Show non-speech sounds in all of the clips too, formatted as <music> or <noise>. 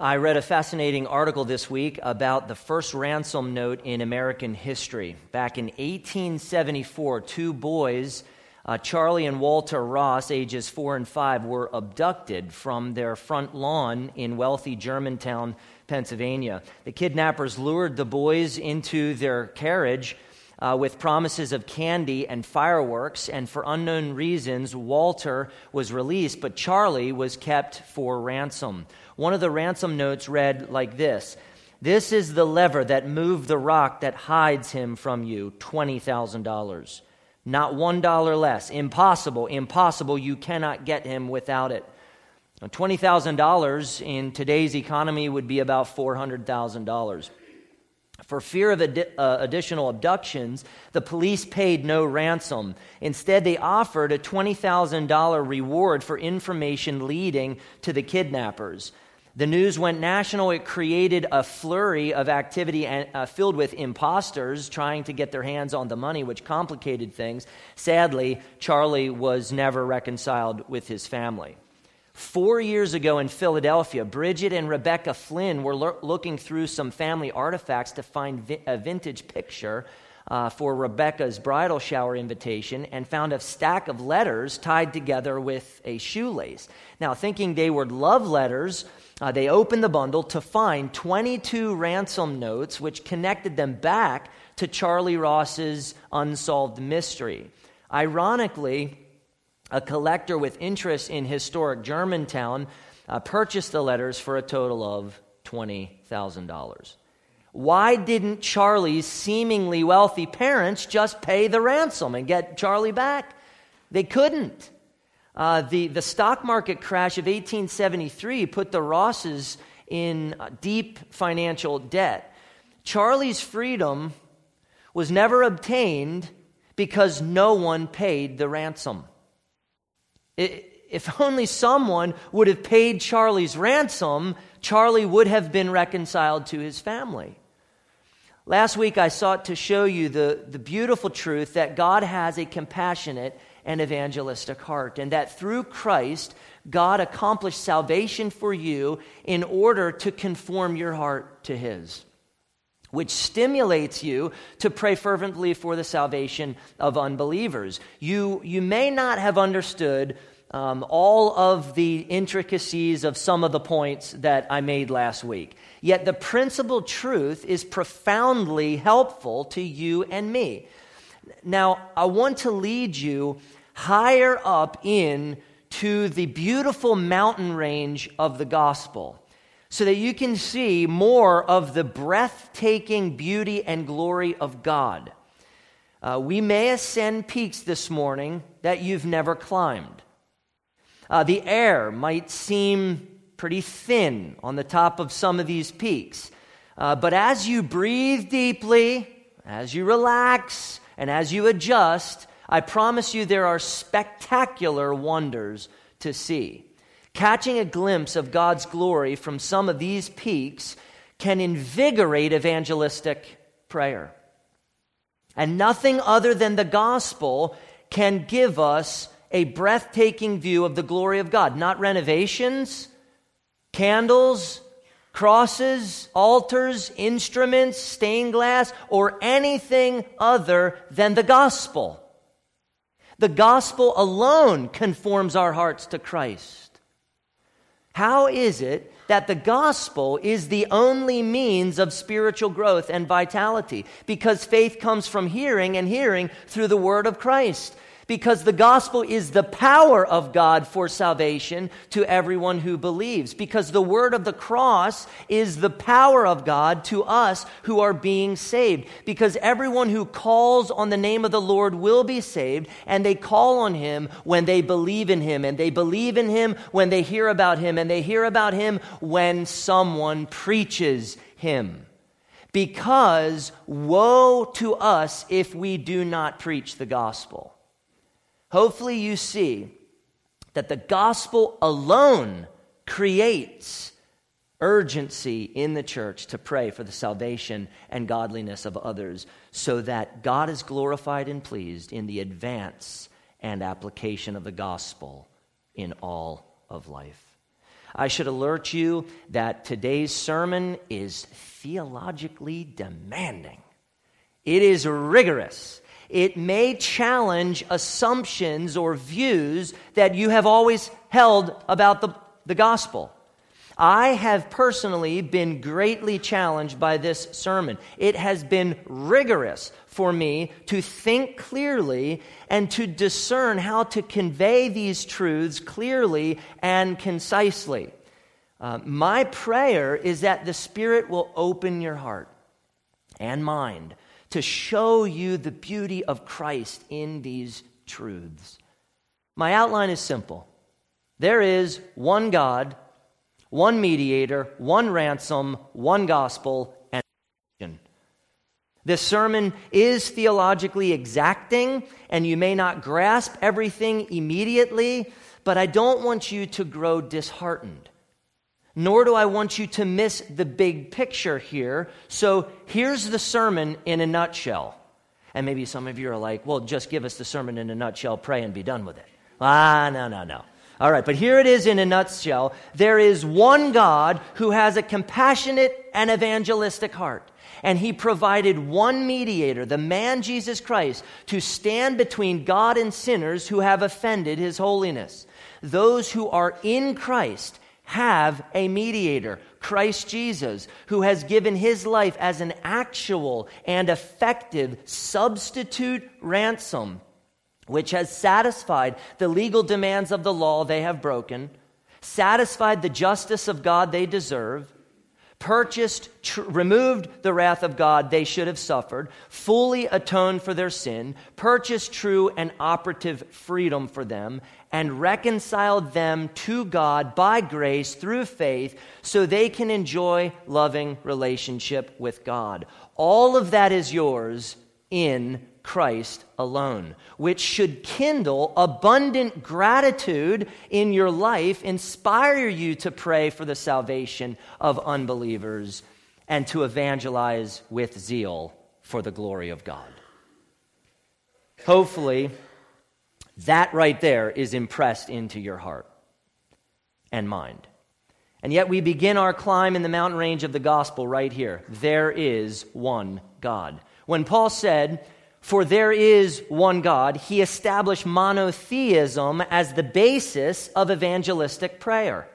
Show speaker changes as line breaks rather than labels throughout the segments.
I read a fascinating article this week about the first ransom note in American history. Back in 1874, two boys, uh, Charlie and Walter Ross, ages four and five, were abducted from their front lawn in wealthy Germantown, Pennsylvania. The kidnappers lured the boys into their carriage. Uh, with promises of candy and fireworks, and for unknown reasons, Walter was released, but Charlie was kept for ransom. One of the ransom notes read like this This is the lever that moved the rock that hides him from you $20,000. Not one dollar less. Impossible, impossible. You cannot get him without it. $20,000 in today's economy would be about $400,000. For fear of uh, additional abductions, the police paid no ransom. Instead, they offered a $20,000 reward for information leading to the kidnappers. The news went national. It created a flurry of activity uh, filled with imposters trying to get their hands on the money, which complicated things. Sadly, Charlie was never reconciled with his family. Four years ago in Philadelphia, Bridget and Rebecca Flynn were lo- looking through some family artifacts to find vi- a vintage picture uh, for Rebecca's bridal shower invitation and found a stack of letters tied together with a shoelace. Now, thinking they were love letters, uh, they opened the bundle to find 22 ransom notes, which connected them back to Charlie Ross's unsolved mystery. Ironically, a collector with interest in historic Germantown uh, purchased the letters for a total of $20,000. Why didn't Charlie's seemingly wealthy parents just pay the ransom and get Charlie back? They couldn't. Uh, the, the stock market crash of 1873 put the Rosses in uh, deep financial debt. Charlie's freedom was never obtained because no one paid the ransom. If only someone would have paid Charlie's ransom, Charlie would have been reconciled to his family. Last week, I sought to show you the, the beautiful truth that God has a compassionate and evangelistic heart, and that through Christ, God accomplished salvation for you in order to conform your heart to His, which stimulates you to pray fervently for the salvation of unbelievers. You, you may not have understood um, all of the intricacies of some of the points that I made last week. Yet the principal truth is profoundly helpful to you and me. Now, I want to lead you higher up in to the beautiful mountain range of the gospel so that you can see more of the breathtaking beauty and glory of God. Uh, we may ascend peaks this morning that you've never climbed. Uh, the air might seem pretty thin on the top of some of these peaks. Uh, but as you breathe deeply, as you relax, and as you adjust, I promise you there are spectacular wonders to see. Catching a glimpse of God's glory from some of these peaks can invigorate evangelistic prayer. And nothing other than the gospel can give us a breathtaking view of the glory of God. Not renovations, candles, crosses, altars, instruments, stained glass, or anything other than the gospel. The gospel alone conforms our hearts to Christ. How is it that the gospel is the only means of spiritual growth and vitality? Because faith comes from hearing, and hearing through the word of Christ because the gospel is the power of God for salvation to everyone who believes. Because the word of the cross is the power of God to us who are being saved. Because everyone who calls on the name of the Lord will be saved, and they call on him when they believe in him, and they believe in him when they hear about him, and they hear about him when someone preaches him. Because woe to us if we do not preach the gospel. Hopefully, you see that the gospel alone creates urgency in the church to pray for the salvation and godliness of others so that God is glorified and pleased in the advance and application of the gospel in all of life. I should alert you that today's sermon is theologically demanding. It is rigorous. It may challenge assumptions or views that you have always held about the, the gospel. I have personally been greatly challenged by this sermon. It has been rigorous for me to think clearly and to discern how to convey these truths clearly and concisely. Uh, my prayer is that the Spirit will open your heart and mind to show you the beauty of Christ in these truths. My outline is simple there is one God one mediator, one ransom, one gospel, and this sermon is theologically exacting, and you may not grasp everything immediately, but I don't want you to grow disheartened. Nor do I want you to miss the big picture here. So here's the sermon in a nutshell. And maybe some of you are like, well, just give us the sermon in a nutshell, pray, and be done with it. Ah, no, no, no. All right, but here it is in a nutshell. There is one God who has a compassionate and evangelistic heart. And he provided one mediator, the man Jesus Christ, to stand between God and sinners who have offended his holiness. Those who are in Christ have a mediator, Christ Jesus, who has given his life as an actual and effective substitute ransom which has satisfied the legal demands of the law they have broken, satisfied the justice of God they deserve, purchased, tr- removed the wrath of God they should have suffered, fully atoned for their sin, purchased true and operative freedom for them, and reconciled them to God by grace through faith so they can enjoy loving relationship with God. All of that is yours in Christ alone, which should kindle abundant gratitude in your life, inspire you to pray for the salvation of unbelievers, and to evangelize with zeal for the glory of God. Hopefully, that right there is impressed into your heart and mind. And yet, we begin our climb in the mountain range of the gospel right here. There is one God. When Paul said, for there is one God, he established monotheism as the basis of evangelistic prayer.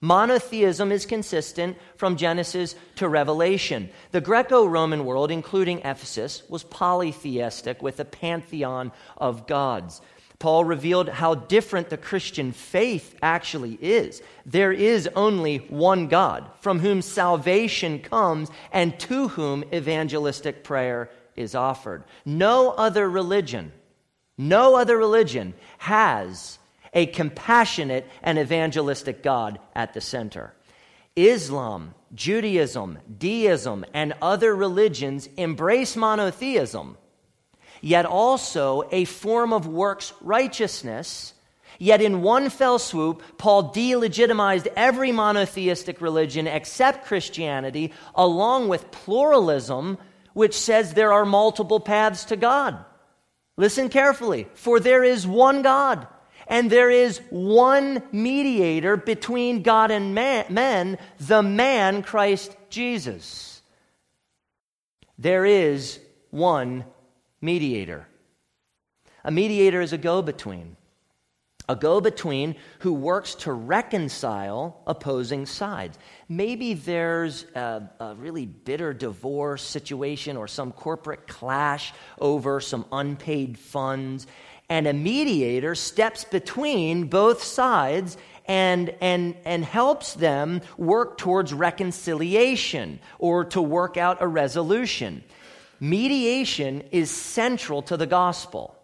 Monotheism is consistent from Genesis to Revelation. The Greco Roman world, including Ephesus, was polytheistic with a pantheon of gods. Paul revealed how different the Christian faith actually is. There is only one God from whom salvation comes and to whom evangelistic prayer is offered. No other religion, no other religion has a compassionate and evangelistic God at the center. Islam, Judaism, deism, and other religions embrace monotheism, yet also a form of works righteousness. Yet, in one fell swoop, Paul delegitimized every monotheistic religion except Christianity, along with pluralism which says there are multiple paths to God. Listen carefully, for there is one God, and there is one mediator between God and man, men, the man Christ Jesus. There is one mediator. A mediator is a go between a go between who works to reconcile opposing sides. Maybe there's a, a, really bitter divorce situation or some corporate clash over some unpaid funds, and a mediator steps between both sides and, and, and helps them work towards reconciliation or to work out a resolution. Mediation is central to the gospel.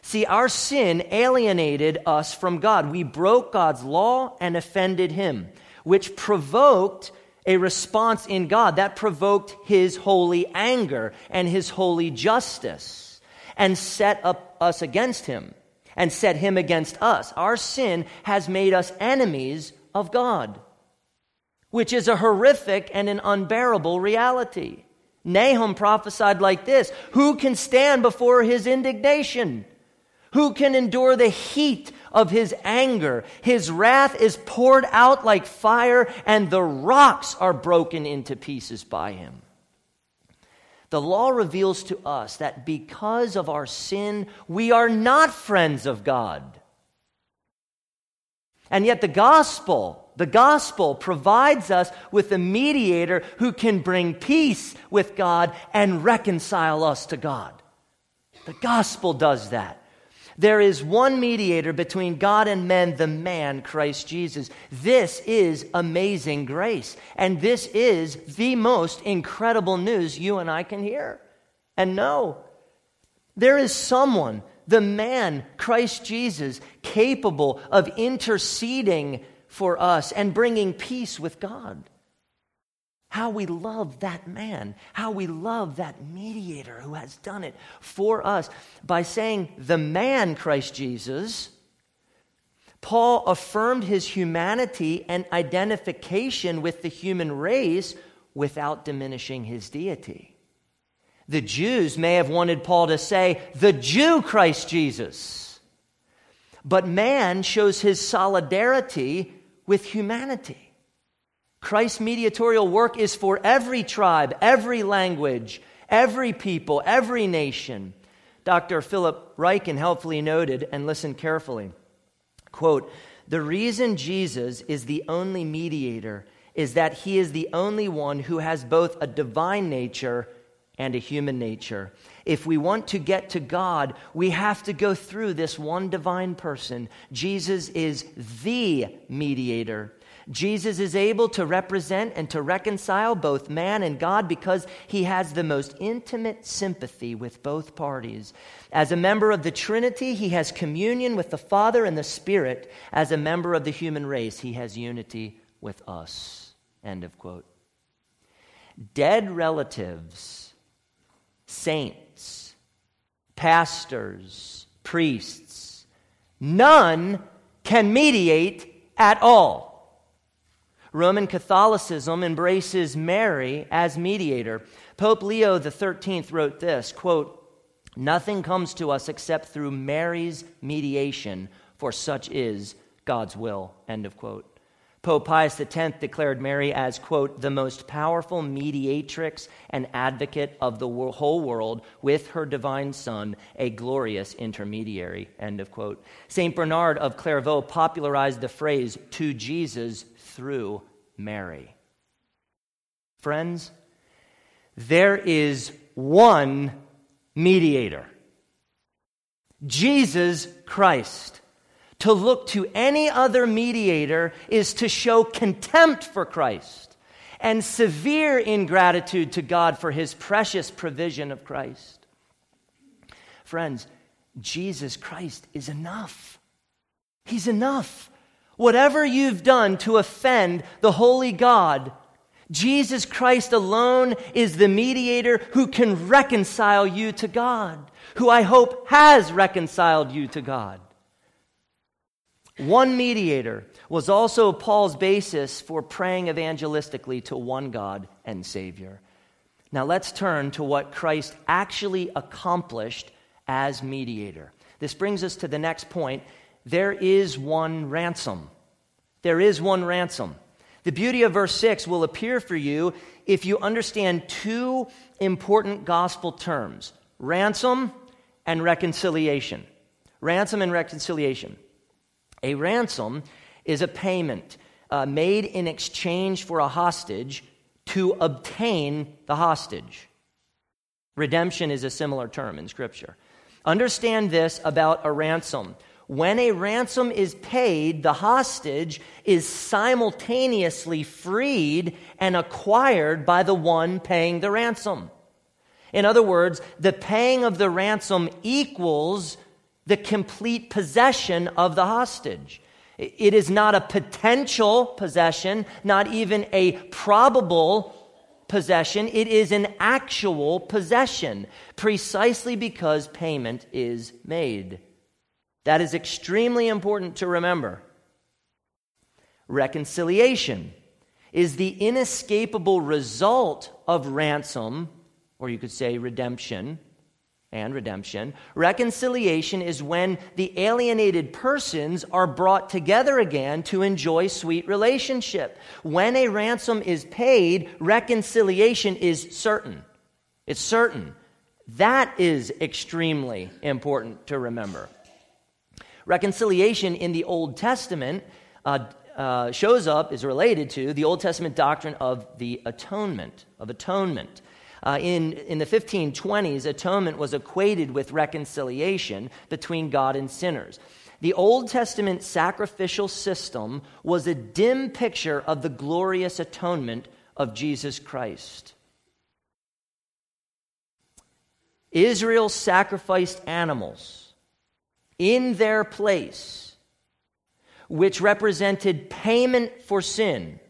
See, our sin alienated us from God. We broke God's law and offended Him, which provoked a response in God. That provoked His holy anger and His holy justice and set up us against Him and set Him against us. Our sin has made us enemies of God, which is a horrific and an unbearable reality. Nahum prophesied like this Who can stand before his indignation? Who can endure the heat of his anger? His wrath is poured out like fire, and the rocks are broken into pieces by him. The law reveals to us that because of our sin, we are not friends of God. And yet, the gospel, the gospel provides us with a mediator who can bring peace with God and reconcile us to God. The gospel does that. There is one mediator between God and men, the man, Christ Jesus. This is amazing grace. And this is the most incredible news you and I can hear and know. There is someone, the man, Christ Jesus, capable of interceding for us and bringing peace with God. How we love that man, how we love that mediator who has done it for us by saying, the man, Christ Jesus. Paul affirmed his humanity and identification with the human race without diminishing his deity. The Jews may have wanted Paul to say, the Jew Christ Jesus. But man shows his solidarity with humanity. Christ's mediatorial work is for every tribe, every language, every people, every nation. Dr. Philip Ryken helpfully noted, and listen carefully quote, The reason Jesus is the only mediator is that he is the only one who has both a divine nature and a human nature. If we want to get to God, we have to go through this one divine person. Jesus is the mediator. Jesus is able to represent and to reconcile both man and God because he has the most intimate sympathy with both parties. As a member of the Trinity, he has communion with the Father and the Spirit. As a member of the human race, he has unity with us. End of quote. Dead relatives, saints, pastors, priests, none can mediate at all. Roman Catholicism embraces Mary as mediator. Pope Leo XIII wrote this quote, Nothing comes to us except through Mary's mediation, for such is God's will. End of quote. Pope Pius X declared Mary as, quote, the most powerful mediatrix and advocate of the whole world with her divine Son, a glorious intermediary, end of quote. St. Bernard of Clairvaux popularized the phrase, to Jesus through Mary. Friends, there is one mediator Jesus Christ. To look to any other mediator is to show contempt for Christ and severe ingratitude to God for his precious provision of Christ. Friends, Jesus Christ is enough. He's enough. Whatever you've done to offend the holy God, Jesus Christ alone is the mediator who can reconcile you to God, who I hope has reconciled you to God. One mediator was also Paul's basis for praying evangelistically to one God and Savior. Now let's turn to what Christ actually accomplished as mediator. This brings us to the next point there is one ransom. There is one ransom. The beauty of verse 6 will appear for you if you understand two important gospel terms ransom and reconciliation. Ransom and reconciliation. A ransom is a payment uh, made in exchange for a hostage to obtain the hostage. Redemption is a similar term in Scripture. Understand this about a ransom. When a ransom is paid, the hostage is simultaneously freed and acquired by the one paying the ransom. In other words, the paying of the ransom equals the complete possession of the hostage. It is not a potential possession, not even a probable possession. It is an actual possession, precisely because payment is made. That is extremely important to remember. Reconciliation is the inescapable result of ransom, or you could say redemption, and redemption. Reconciliation is when the alienated persons are brought together again to enjoy sweet relationship. When a ransom is paid, reconciliation is certain. It's certain. That is extremely important to remember. Reconciliation in the Old Testament uh, uh, shows up, is related to the Old Testament doctrine of the atonement, of atonement. Uh, in, in the 1520s, atonement was equated with reconciliation between God and sinners. The Old Testament sacrificial system was a dim picture of the glorious atonement of Jesus Christ. Israel sacrificed animals in their place, which represented payment for sin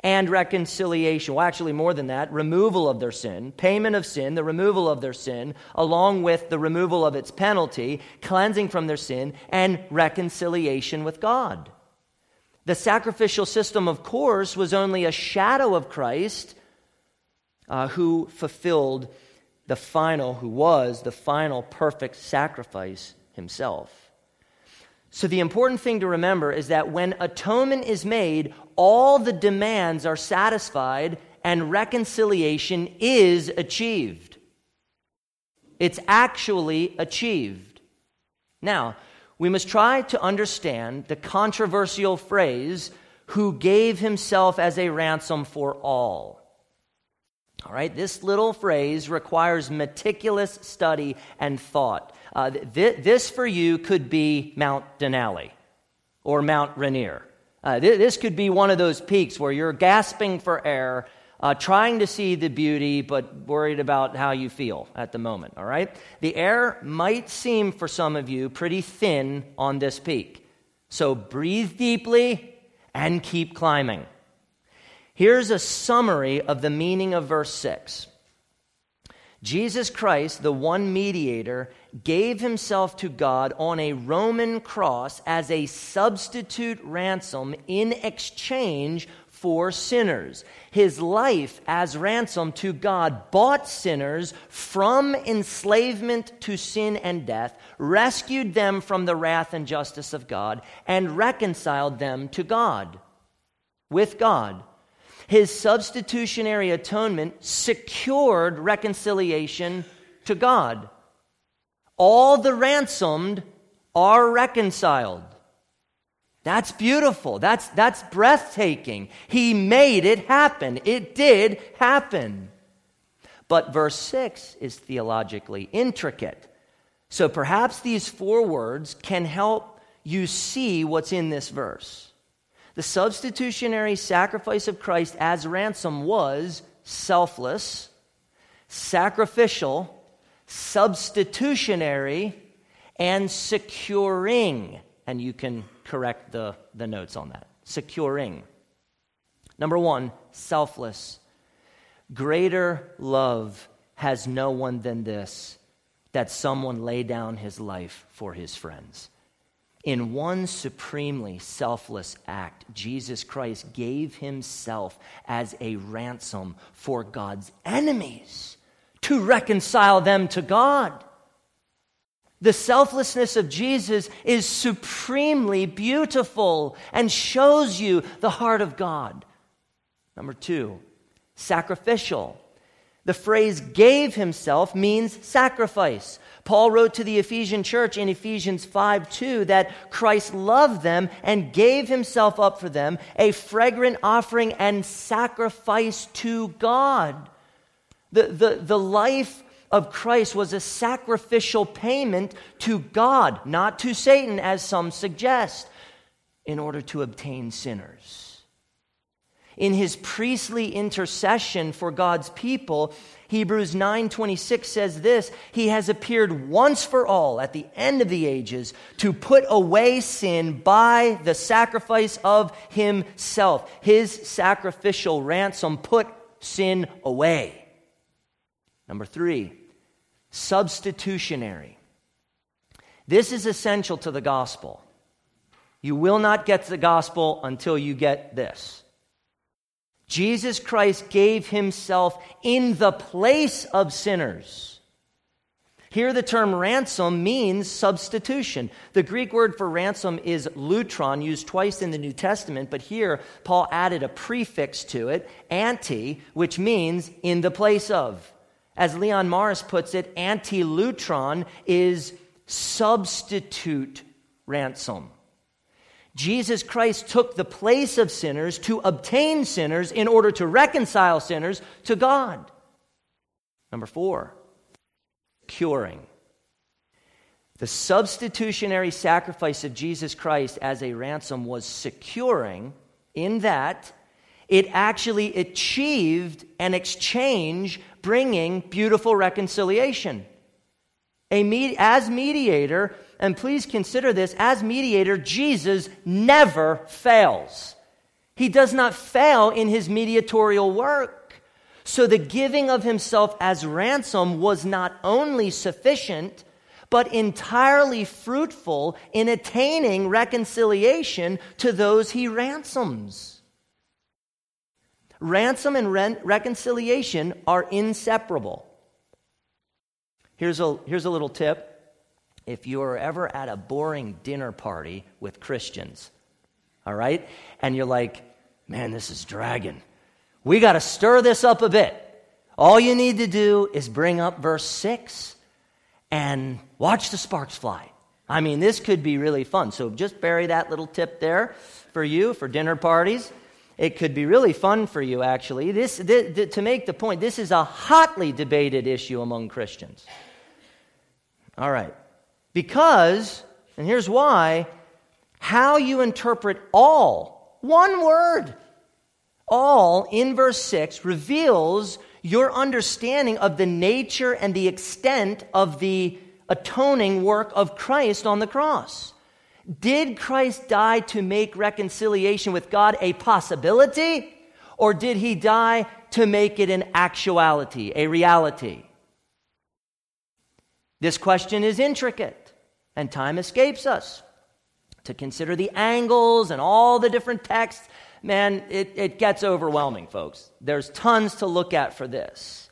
and reconciliation. Well, actually, more than that, removal of their sin, payment of sin, the removal of their sin, along with the removal of its penalty, cleansing from their sin, and reconciliation with God. The sacrificial system, of course, was only a shadow of Christ uh, who fulfilled the final, who was the final perfect sacrifice himself. So, the important thing to remember is that when atonement is made, all the demands are satisfied and reconciliation is achieved. It's actually achieved. Now, we must try to understand the controversial phrase, who gave himself as a ransom for all. All right, this little phrase requires meticulous study and thought. Uh, th- this for you could be Mount Denali or Mount Rainier. Uh, th- this could be one of those peaks where you're gasping for air, uh, trying to see the beauty, but worried about how you feel at the moment, all right? The air might seem for some of you pretty thin on this peak. So breathe deeply and keep climbing. Here's a summary of the meaning of verse 6. Jesus Christ, the one mediator, gave himself to God on a Roman cross as a substitute ransom in exchange for sinners. His life as ransom to God bought sinners from enslavement to sin and death, rescued them from the wrath and justice of God, and reconciled them to God, with God. His substitutionary atonement secured reconciliation to God. All the ransomed are reconciled. That's beautiful. That's, that's breathtaking. He made it happen. It did happen. But verse 6 is theologically intricate. So perhaps these four words can help you see what's in this verse. The substitutionary sacrifice of Christ as ransom was selfless, sacrificial, substitutionary, and securing. And you can correct the, the notes on that. Securing. Number one, selfless. Greater love has no one than this that someone lay down his life for his friends. In one supremely selfless act, Jesus Christ gave himself as a ransom for God's enemies to reconcile them to God. The selflessness of Jesus is supremely beautiful and shows you the heart of God. Number two, sacrificial. The phrase gave himself means sacrifice. Paul wrote to the Ephesian church in Ephesians 5 2 that Christ loved them and gave himself up for them, a fragrant offering and sacrifice to God. The, the, the life of Christ was a sacrificial payment to God, not to Satan, as some suggest, in order to obtain sinners. In his priestly intercession for God's people, Hebrews 9:26 says this, he has appeared once for all at the end of the ages to put away sin by the sacrifice of himself. His sacrificial ransom put sin away. Number 3, substitutionary. This is essential to the gospel. You will not get the gospel until you get this. Jesus Christ gave himself in the place of sinners. Here, the term ransom means substitution. The Greek word for ransom is lutron, used twice in the New Testament, but here Paul added a prefix to it, anti, which means in the place of. As Leon Morris puts it, anti lutron is substitute ransom. Jesus Christ took the place of sinners to obtain sinners in order to reconcile sinners to God. Number four, curing. The substitutionary sacrifice of Jesus Christ as a ransom was securing in that it actually achieved an exchange bringing beautiful reconciliation. A med- as mediator, and please consider this as mediator, Jesus never fails. He does not fail in his mediatorial work. So the giving of himself as ransom was not only sufficient, but entirely fruitful in attaining reconciliation to those he ransoms. Ransom and re- reconciliation are inseparable. Here's a, here's a little tip. If you are ever at a boring dinner party with Christians, all right, and you're like, man, this is dragging. We got to stir this up a bit. All you need to do is bring up verse 6 and watch the sparks fly. I mean, this could be really fun. So just bury that little tip there for you for dinner parties. It could be really fun for you, actually. This, this, to make the point, this is a hotly debated issue among Christians. All right. Because, and here's why, how you interpret all, one word, all in verse 6 reveals your understanding of the nature and the extent of the atoning work of Christ on the cross. Did Christ die to make reconciliation with God a possibility, or did he die to make it an actuality, a reality? This question is intricate, and time escapes us to consider the angles and all the different texts man, it, it gets overwhelming, folks. There's tons to look at for this.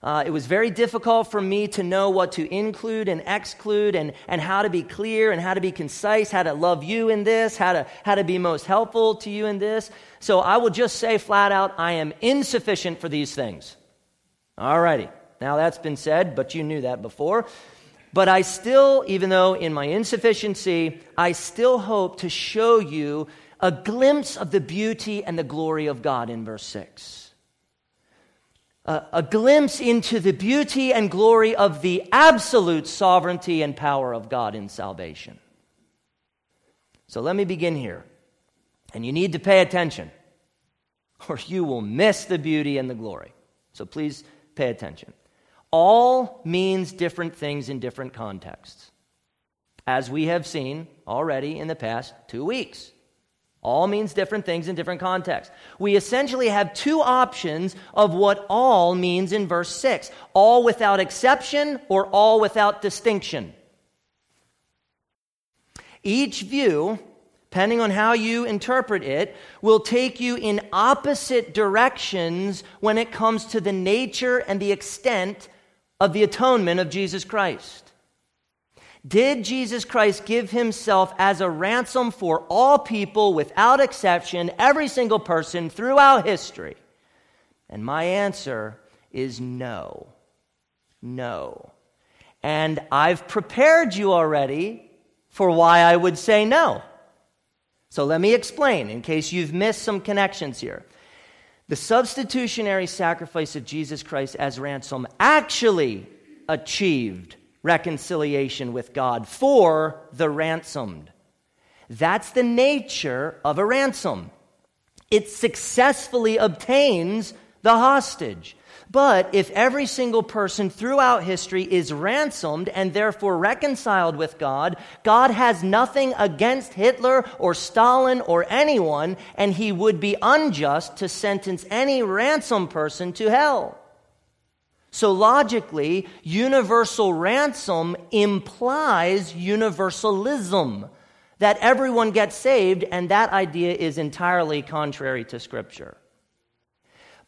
Uh, it was very difficult for me to know what to include and exclude and, and how to be clear and how to be concise, how to love you in this, how to, how to be most helpful to you in this. So I will just say flat out, I am insufficient for these things. All righty. Now that's been said, but you knew that before. But I still, even though in my insufficiency, I still hope to show you a glimpse of the beauty and the glory of God in verse 6. A, a glimpse into the beauty and glory of the absolute sovereignty and power of God in salvation. So let me begin here. And you need to pay attention, or you will miss the beauty and the glory. So please pay attention. All means different things in different contexts, as we have seen already in the past two weeks. All means different things in different contexts. We essentially have two options of what all means in verse 6 all without exception or all without distinction. Each view, depending on how you interpret it, will take you in opposite directions when it comes to the nature and the extent of the atonement of Jesus Christ. Did Jesus Christ give himself as a ransom for all people without exception, every single person throughout history? And my answer is no. No. And I've prepared you already for why I would say no. So let me explain in case you've missed some connections here. The substitutionary sacrifice of Jesus Christ as ransom actually achieved reconciliation with God for the ransomed. That's the nature of a ransom. It successfully obtains the hostage. But if every single person throughout history is ransomed and therefore reconciled with God, God has nothing against Hitler or Stalin or anyone, and he would be unjust to sentence any ransom person to hell. So logically, universal ransom implies universalism, that everyone gets saved, and that idea is entirely contrary to Scripture.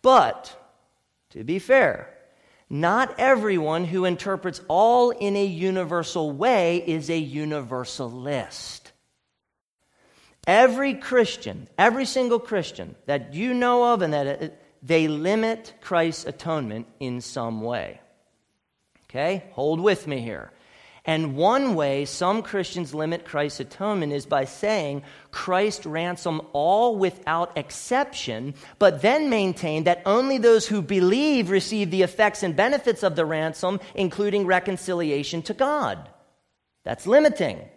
But, to be fair, Not everyone who interprets all in a universal way is a universalist. Every Christian, every single Christian that you know of and that it, they limit Christ's atonement in some way. Okay? Hold with me here. And one way some Christians limit Christ's atonement is by saying Christ ransom all without exception, but then maintain that only those who believe receive the effects and benefits of the ransom, including reconciliation to God. That's limiting.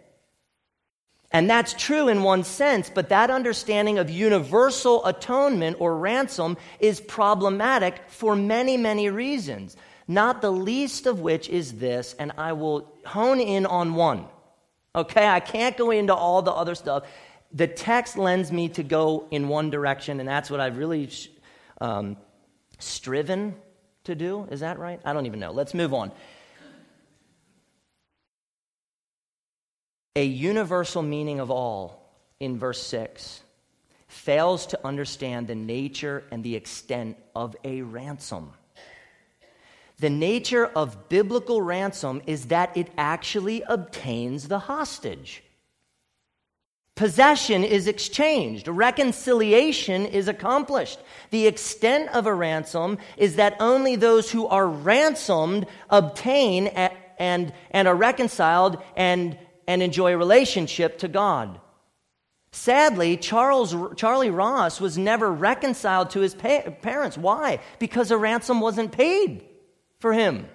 And that's true in one sense, but that understanding of universal atonement or ransom is problematic for many, many reasons not the least of which is this, and I will hone in on one. Okay, I can't go into all the other stuff. The text lends me to go in one direction, and that's what I've really um, striven to do. Is that right? I don't even know. Let's move on. A universal meaning of all in verse 6 fails to understand the nature and the extent of a ransom. The nature of biblical ransom is that it actually obtains the hostage. Possession is exchanged, reconciliation is accomplished. The extent of a ransom is that only those who are ransomed obtain and, and are reconciled and, and enjoy a relationship to God. Sadly, Charles, Charlie Ross was never reconciled to his pa- parents. Why? Because a ransom wasn't paid for him.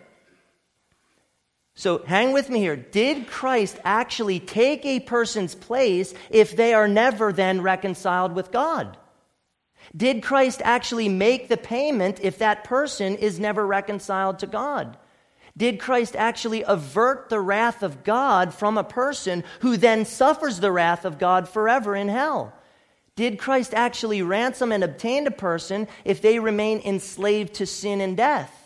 So hang with me here. Did Christ actually take a person's place if they are never then reconciled with God? Did Christ actually make the payment if that person is never reconciled to God? Did Christ actually avert the wrath of God from a person who then suffers the wrath of God forever in hell? Did Christ actually ransom and obtain a person if they remain enslaved to sin and death?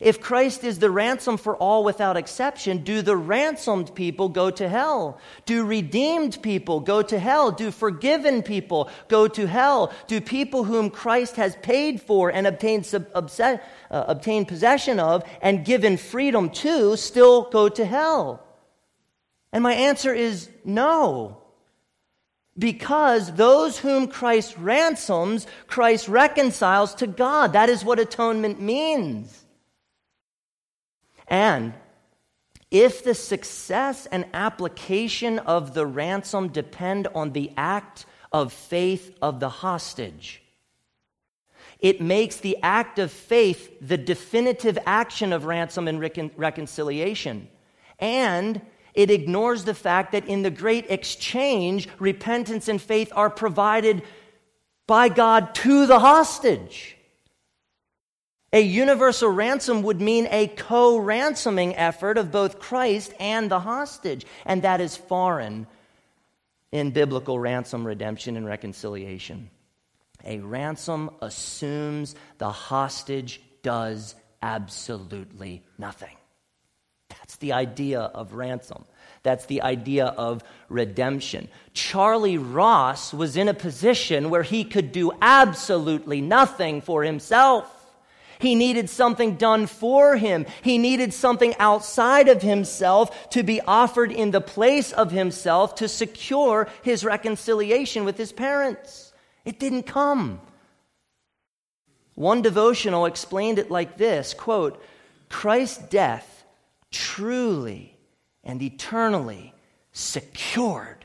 If Christ is the ransom for all without exception, do the ransomed people go to hell? Do redeemed people go to hell? Do forgiven people go to hell? Do people whom Christ has paid for and obtained, sub, uh, obtained possession of and given freedom to still go to hell? And my answer is no. Because those whom Christ ransoms, Christ reconciles to God. That is what atonement means. And if the success and application of the ransom depend on the act of faith of the hostage, it makes the act of faith the definitive action of ransom and recon- reconciliation. And it ignores the fact that in the great exchange, repentance and faith are provided by God to the hostage. A universal ransom would mean a co ransoming effort of both Christ and the hostage, and that is foreign in biblical ransom, redemption, and reconciliation. A ransom assumes the hostage does absolutely nothing. That's the idea of ransom. That's the idea of redemption. Charlie Ross was in a position where he could do absolutely nothing for himself. He needed something done for him. He needed something outside of himself to be offered in the place of himself to secure his reconciliation with his parents. It didn't come. One devotional explained it like this quote, Christ's death truly and eternally secured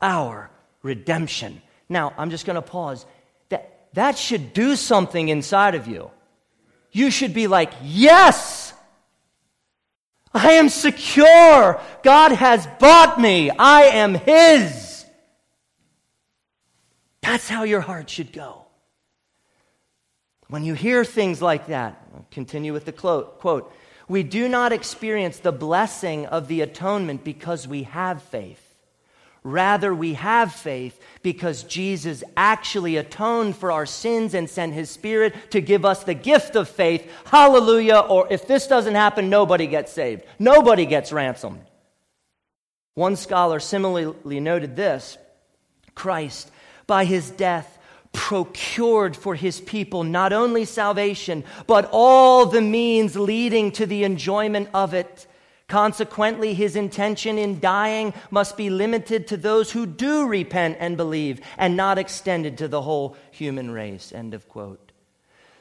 our redemption. Now, I'm just going to pause. That, that should do something inside of you you should be like, Yes! I am secure. God has bought me. I am His. That's how your heart should go. When you hear things like that, I'll continue with the quote, we do not experience the blessing of the atonement because we have faith. Rather, we have faith because Jesus actually atoned for our sins and sent his spirit to give us the gift of faith. Hallelujah. Or if this doesn't happen, nobody gets saved, nobody gets ransomed. One scholar similarly noted this Christ, by his death, procured for his people not only salvation, but all the means leading to the enjoyment of it. Consequently, his intention in dying must be limited to those who do repent and believe, and not extended to the whole human race. End of quote.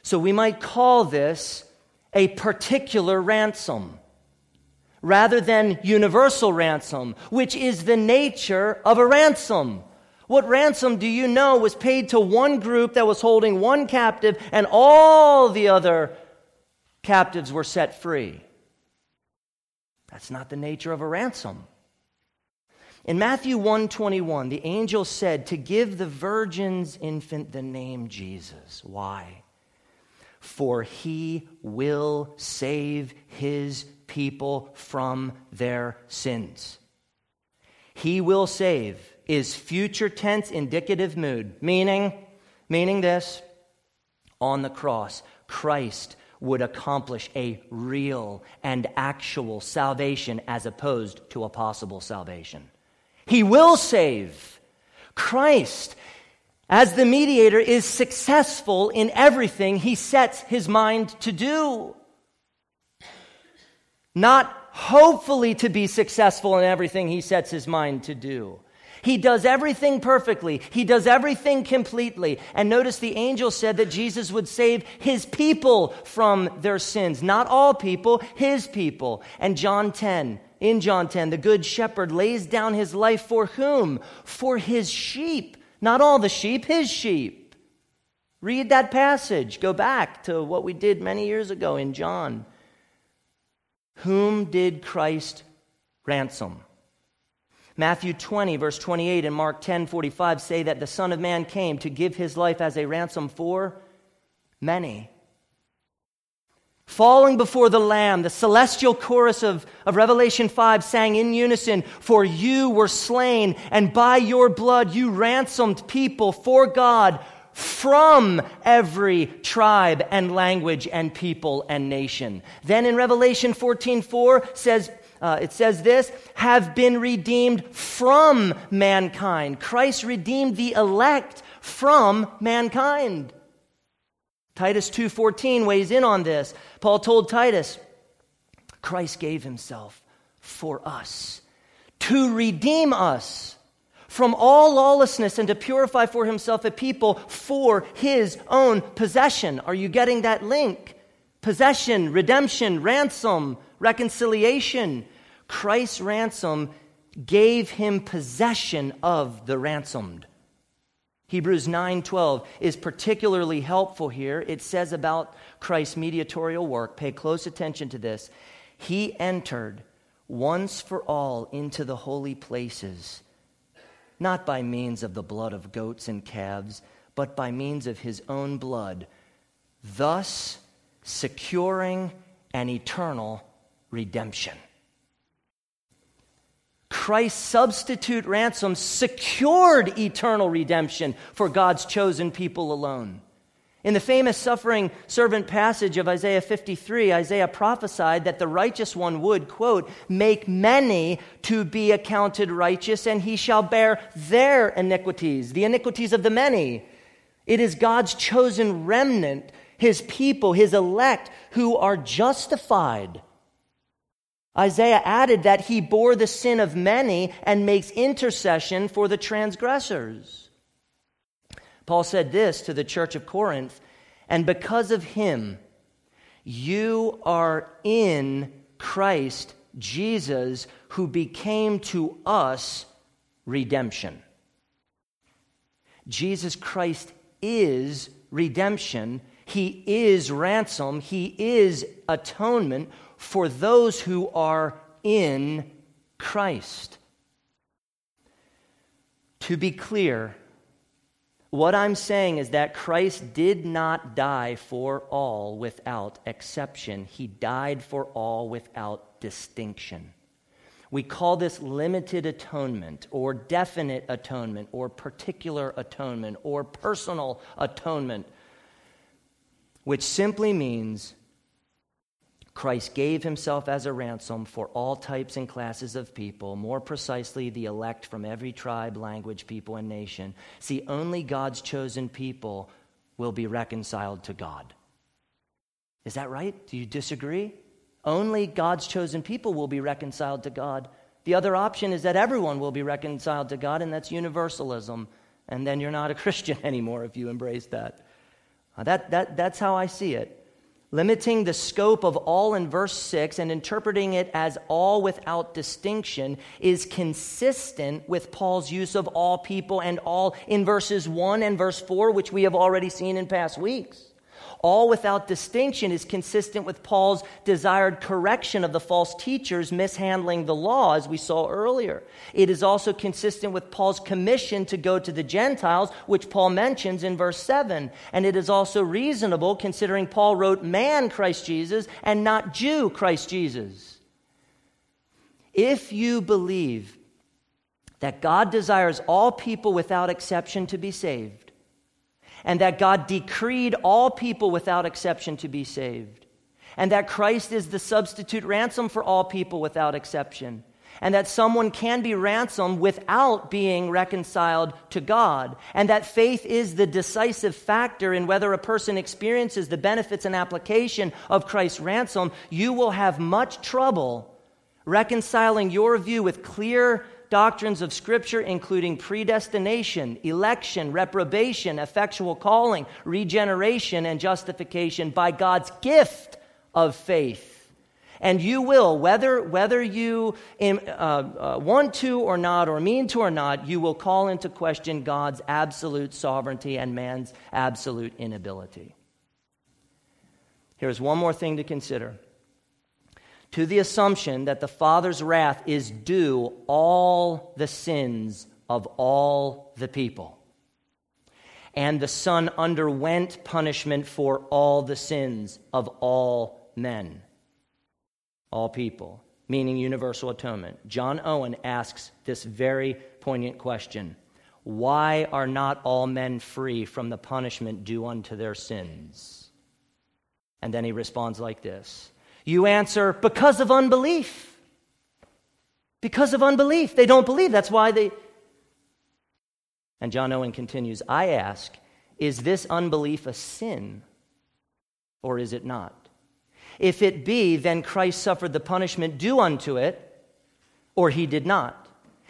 So we might call this a particular ransom rather than universal ransom, which is the nature of a ransom. What ransom do you know was paid to one group that was holding one captive and all the other captives were set free? That's not the nature of a ransom. In Matthew 121, the angel said to give the virgin's infant the name Jesus. Why? For he will save his people from their sins. He will save is future tense indicative mood, meaning, meaning this on the cross, Christ would accomplish a real and actual salvation as opposed to a possible salvation. He will save. Christ, as the mediator, is successful in everything he sets his mind to do. Not hopefully to be successful in everything he sets his mind to do. He does everything perfectly. He does everything completely. And notice the angel said that Jesus would save his people from their sins. Not all people, his people. And John 10, in John 10, the good shepherd lays down his life for whom? For his sheep. Not all the sheep, his sheep. Read that passage. Go back to what we did many years ago in John. Whom did Christ ransom? Matthew 20, verse 28, and Mark 10, 45 say that the Son of Man came to give his life as a ransom for many. Falling before the Lamb, the celestial chorus of, of Revelation 5 sang in unison, For you were slain, and by your blood you ransomed people for God from every tribe and language and people and nation. Then in Revelation 14 4 says, uh, it says this have been redeemed from mankind. Christ redeemed the elect from mankind. Titus 2:14 weighs in on this. Paul told Titus, Christ gave himself for us to redeem us from all lawlessness and to purify for himself a people for his own possession. Are you getting that link? Possession, redemption, ransom, reconciliation. Christ's ransom gave him possession of the ransomed. Hebrews 9:12 is particularly helpful here. It says about Christ's mediatorial work, pay close attention to this. He entered once for all into the holy places, not by means of the blood of goats and calves, but by means of his own blood, thus securing an eternal redemption. Christ's substitute ransom secured eternal redemption for God's chosen people alone. In the famous suffering servant passage of Isaiah 53, Isaiah prophesied that the righteous one would, quote, make many to be accounted righteous, and he shall bear their iniquities, the iniquities of the many. It is God's chosen remnant, his people, his elect, who are justified Isaiah added that he bore the sin of many and makes intercession for the transgressors. Paul said this to the church of Corinth, and because of him, you are in Christ Jesus, who became to us redemption. Jesus Christ is redemption. He is ransom. He is atonement for those who are in Christ. To be clear, what I'm saying is that Christ did not die for all without exception. He died for all without distinction. We call this limited atonement, or definite atonement, or particular atonement, or personal atonement, which simply means Christ gave himself as a ransom for all types and classes of people, more precisely, the elect from every tribe, language, people, and nation. See, only God's chosen people will be reconciled to God. Is that right? Do you disagree? Only God's chosen people will be reconciled to God. The other option is that everyone will be reconciled to God, and that's universalism. And then you're not a <laughs> Christian anymore if you embrace that. That, that that's how I see it limiting the scope of all in verse 6 and interpreting it as all without distinction is consistent with Paul's use of all people and all in verses 1 and verse 4, which we have already seen in past weeks all without distinction is consistent with Paul's desired correction of the false teachers mishandling the law, as we saw earlier. It is also consistent with Paul's commission to go to the Gentiles, which Paul mentions in verse 7. And it is also reasonable considering Paul wrote man Christ Jesus and not Jew Christ Jesus. If you believe that God desires all people without exception to be saved, and that God decreed all people without exception to be saved, and that Christ is the substitute ransom for all people without exception, and that someone can be ransomed without being reconciled to God, and that faith is the decisive factor in whether a person experiences the benefits and application of Christ's ransom, you will have much trouble reconciling your view with clear doctrines of Scripture, including predestination, election, reprobation, effectual calling, regeneration, and justification by God's gift of faith. And you will, whether, whether you uh, uh, want to or not, or mean to or not, you will call into question God's absolute sovereignty and man's absolute inability. Here's one more thing to consider to the assumption that the Father's wrath is due all the sins of all the people. And the Son underwent punishment for all the sins of all men, all people, meaning universal atonement. John Owen asks this very poignant question Why are not all men free from the punishment due unto their sins? And then he responds like this you answer, because of unbelief. Because of unbelief. They don't believe. That's why they. And John Owen continues I ask, is this unbelief a sin or is it not? If it be, then Christ suffered the punishment due unto it, or he did not.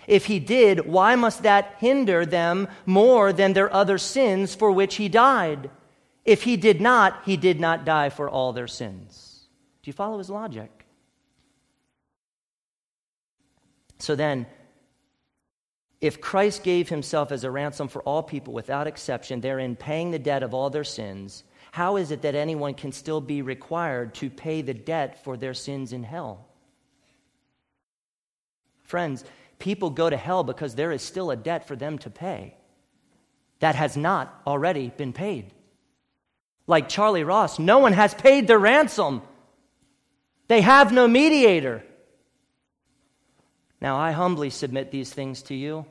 If he did, why must that hinder them more than their other sins for which he died? If he did not, he did not die for all their sins. Do you follow his logic? So then, if Christ gave himself as a ransom for all people without exception, therein paying the debt of all their sins, how is it that anyone can still be required to pay the debt for their sins in hell? Friends, people go to hell because there is still a debt for them to pay that has not already been paid. Like Charlie Ross, no one has paid their ransom. They have no mediator. Now, I humbly submit these things to you.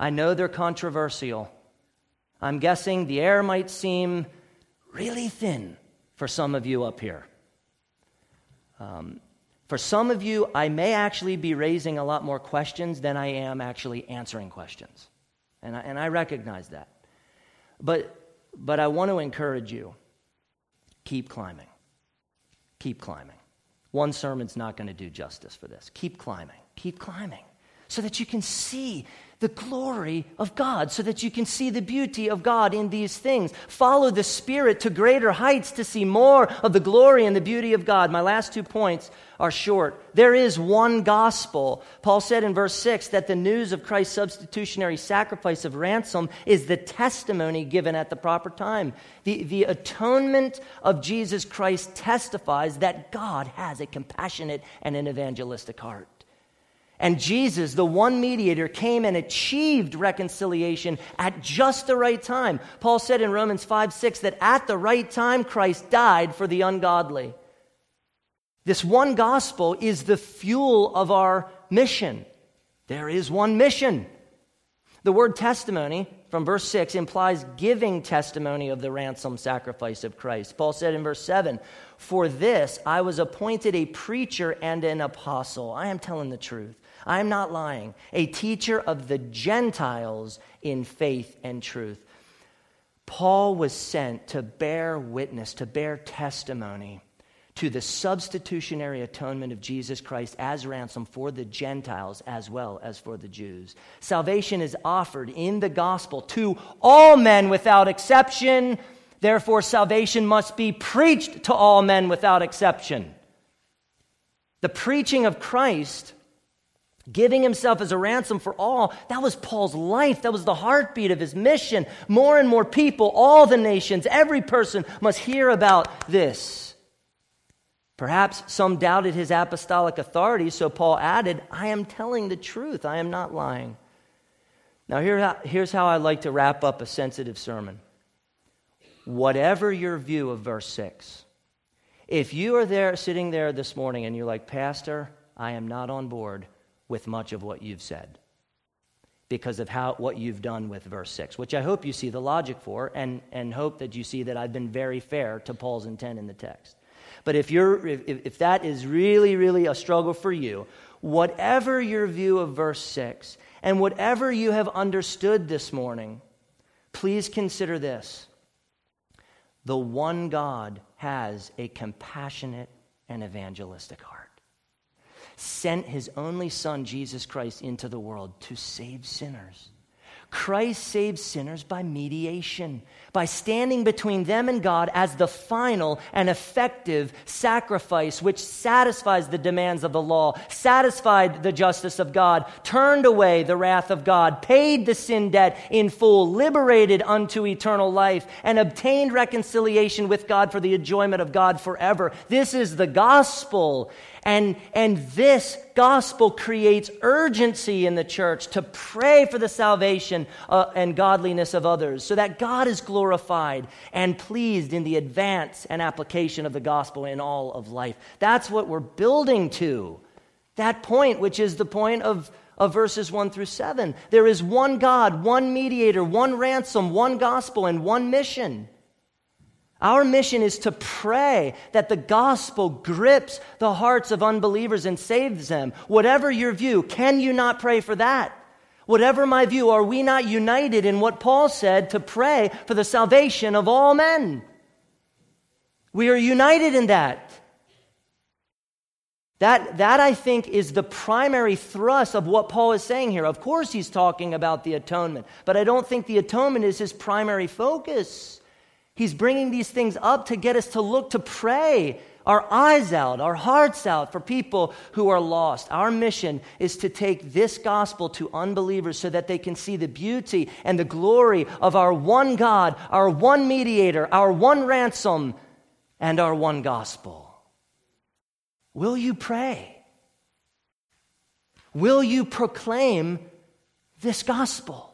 I know they're controversial. I'm guessing the air might seem really thin for some of you up here. Um, for some of you, I may actually be raising a lot more questions than I am actually answering questions. And I, and I recognize that. But, but I want to encourage you keep climbing. Keep climbing. One sermon's not going to do justice for this. Keep climbing. Keep climbing so that you can see the glory of God, so that you can see the beauty of God in these things. Follow the Spirit to greater heights to see more of the glory and the beauty of God. My last two points are short. There is one gospel. Paul said in verse 6 that the news of Christ's substitutionary sacrifice of ransom is the testimony given at the proper time. The, the atonement of Jesus Christ testifies that God has a compassionate and an evangelistic heart. And Jesus, the one mediator, came and achieved reconciliation at just the right time. Paul said in Romans 5 6 that at the right time Christ died for the ungodly. This one gospel is the fuel of our mission. There is one mission. The word testimony from verse 6 implies giving testimony of the ransom sacrifice of Christ. Paul said in verse 7 For this I was appointed a preacher and an apostle. I am telling the truth. I am not lying. A teacher of the Gentiles in faith and truth. Paul was sent to bear witness, to bear testimony to the substitutionary atonement of Jesus Christ as ransom for the Gentiles as well as for the Jews. Salvation is offered in the gospel to all men without exception. Therefore, salvation must be preached to all men without exception. The preaching of Christ, giving himself as a ransom for all, that was Paul's life. That was the heartbeat of his mission. More and more people, all the nations, every person must hear about this. Perhaps some doubted his apostolic authority, so Paul added, I am telling the truth, I am not lying. Now, here, here's how I like to wrap up a sensitive sermon. Whatever your view of verse 6, if you are there sitting there this morning and you're like, Pastor, I am not on board with much of what you've said because of how, what you've done with verse 6, which I hope you see the logic for and, and hope that you see that I've been very fair to Paul's intent in the text. But if, you're, if, if that is really, really a struggle for you, whatever your view of verse 6 and whatever you have understood this morning, please consider this. The one God has a compassionate and evangelistic heart. Sent his only Son, Jesus Christ, into the world to save sinners Christ saves sinners by mediation, by standing between them and God as the final and effective sacrifice which satisfies the demands of the law, satisfied the justice of God, turned away the wrath of God, paid the sin debt in full, liberated unto eternal life, and obtained reconciliation with God for the enjoyment of God forever. This is the gospel. And, and this gospel creates urgency in the church to pray for the salvation uh, and godliness of others so that God is glorified and pleased in the advance and application of the gospel in all of life. That's what we're building to. That point, which is the point of, of verses 1 through 7. There is one God, one mediator, one ransom, one gospel, and one mission. Our mission is to pray that the gospel grips the hearts of unbelievers and saves them. Whatever your view, can you not pray for that? Whatever my view, are we not united in what Paul said to pray for the salvation of all men? We are united in that. That, that, I think, is the primary thrust of what Paul is saying here. Of course, he's talking about the atonement, but I don't think the atonement is his primary focus. He's bringing these things up to get us to look, to pray our eyes out, our hearts out for people who are lost. Our mission is to take this gospel to unbelievers so that they can see the beauty and the glory of our one God, our one mediator, our one ransom, and our one gospel. Will you pray? Will you proclaim this gospel?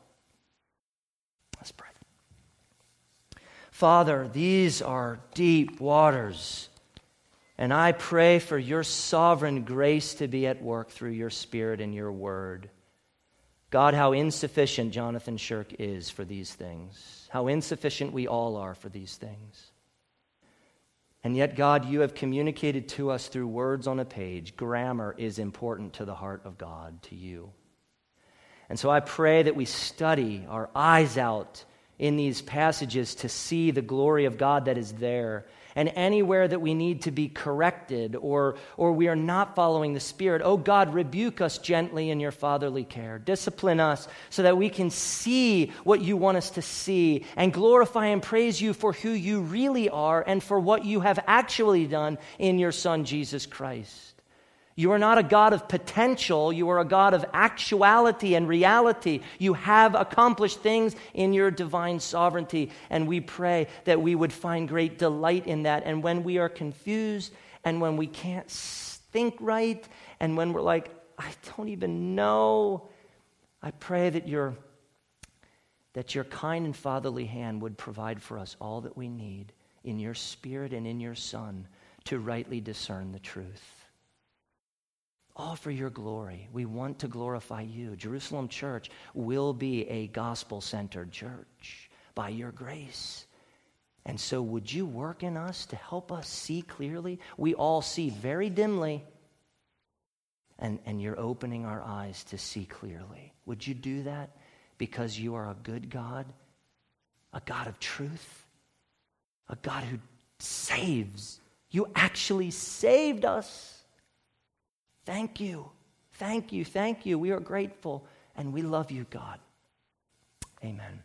Father, these are deep waters. And I pray for your sovereign grace to be at work through your Spirit and your word. God, how insufficient Jonathan Shirk is for these things. How insufficient we all are for these things. And yet, God, you have communicated to us through words on a page. Grammar is important to the heart of God, to you. And so I pray that we study our eyes out in these passages to see the glory of God that is there. And anywhere that we need to be corrected or, or we are not following the Spirit, oh God, rebuke us gently in your fatherly care. Discipline us so that we can see what you want us to see and glorify and praise you for who you really are and for what you have actually done in your Son, Jesus Christ. You are not a God of potential. You are a God of actuality and reality. You have accomplished things in your divine sovereignty. And we pray that we would find great delight in that. And when we are confused and when we can't think right and when we're like, I don't even know, I pray that your, that your kind and fatherly hand would provide for us all that we need in your spirit and in your Son to rightly discern the truth. All for your glory. We want to glorify you. Jerusalem Church will be a gospel centered church by your grace. And so, would you work in us to help us see clearly? We all see very dimly, and, and you're opening our eyes to see clearly. Would you do that because you are a good God, a God of truth, a God who saves? You actually saved us. Thank you. Thank you. Thank you. We are grateful and we love you, God. Amen.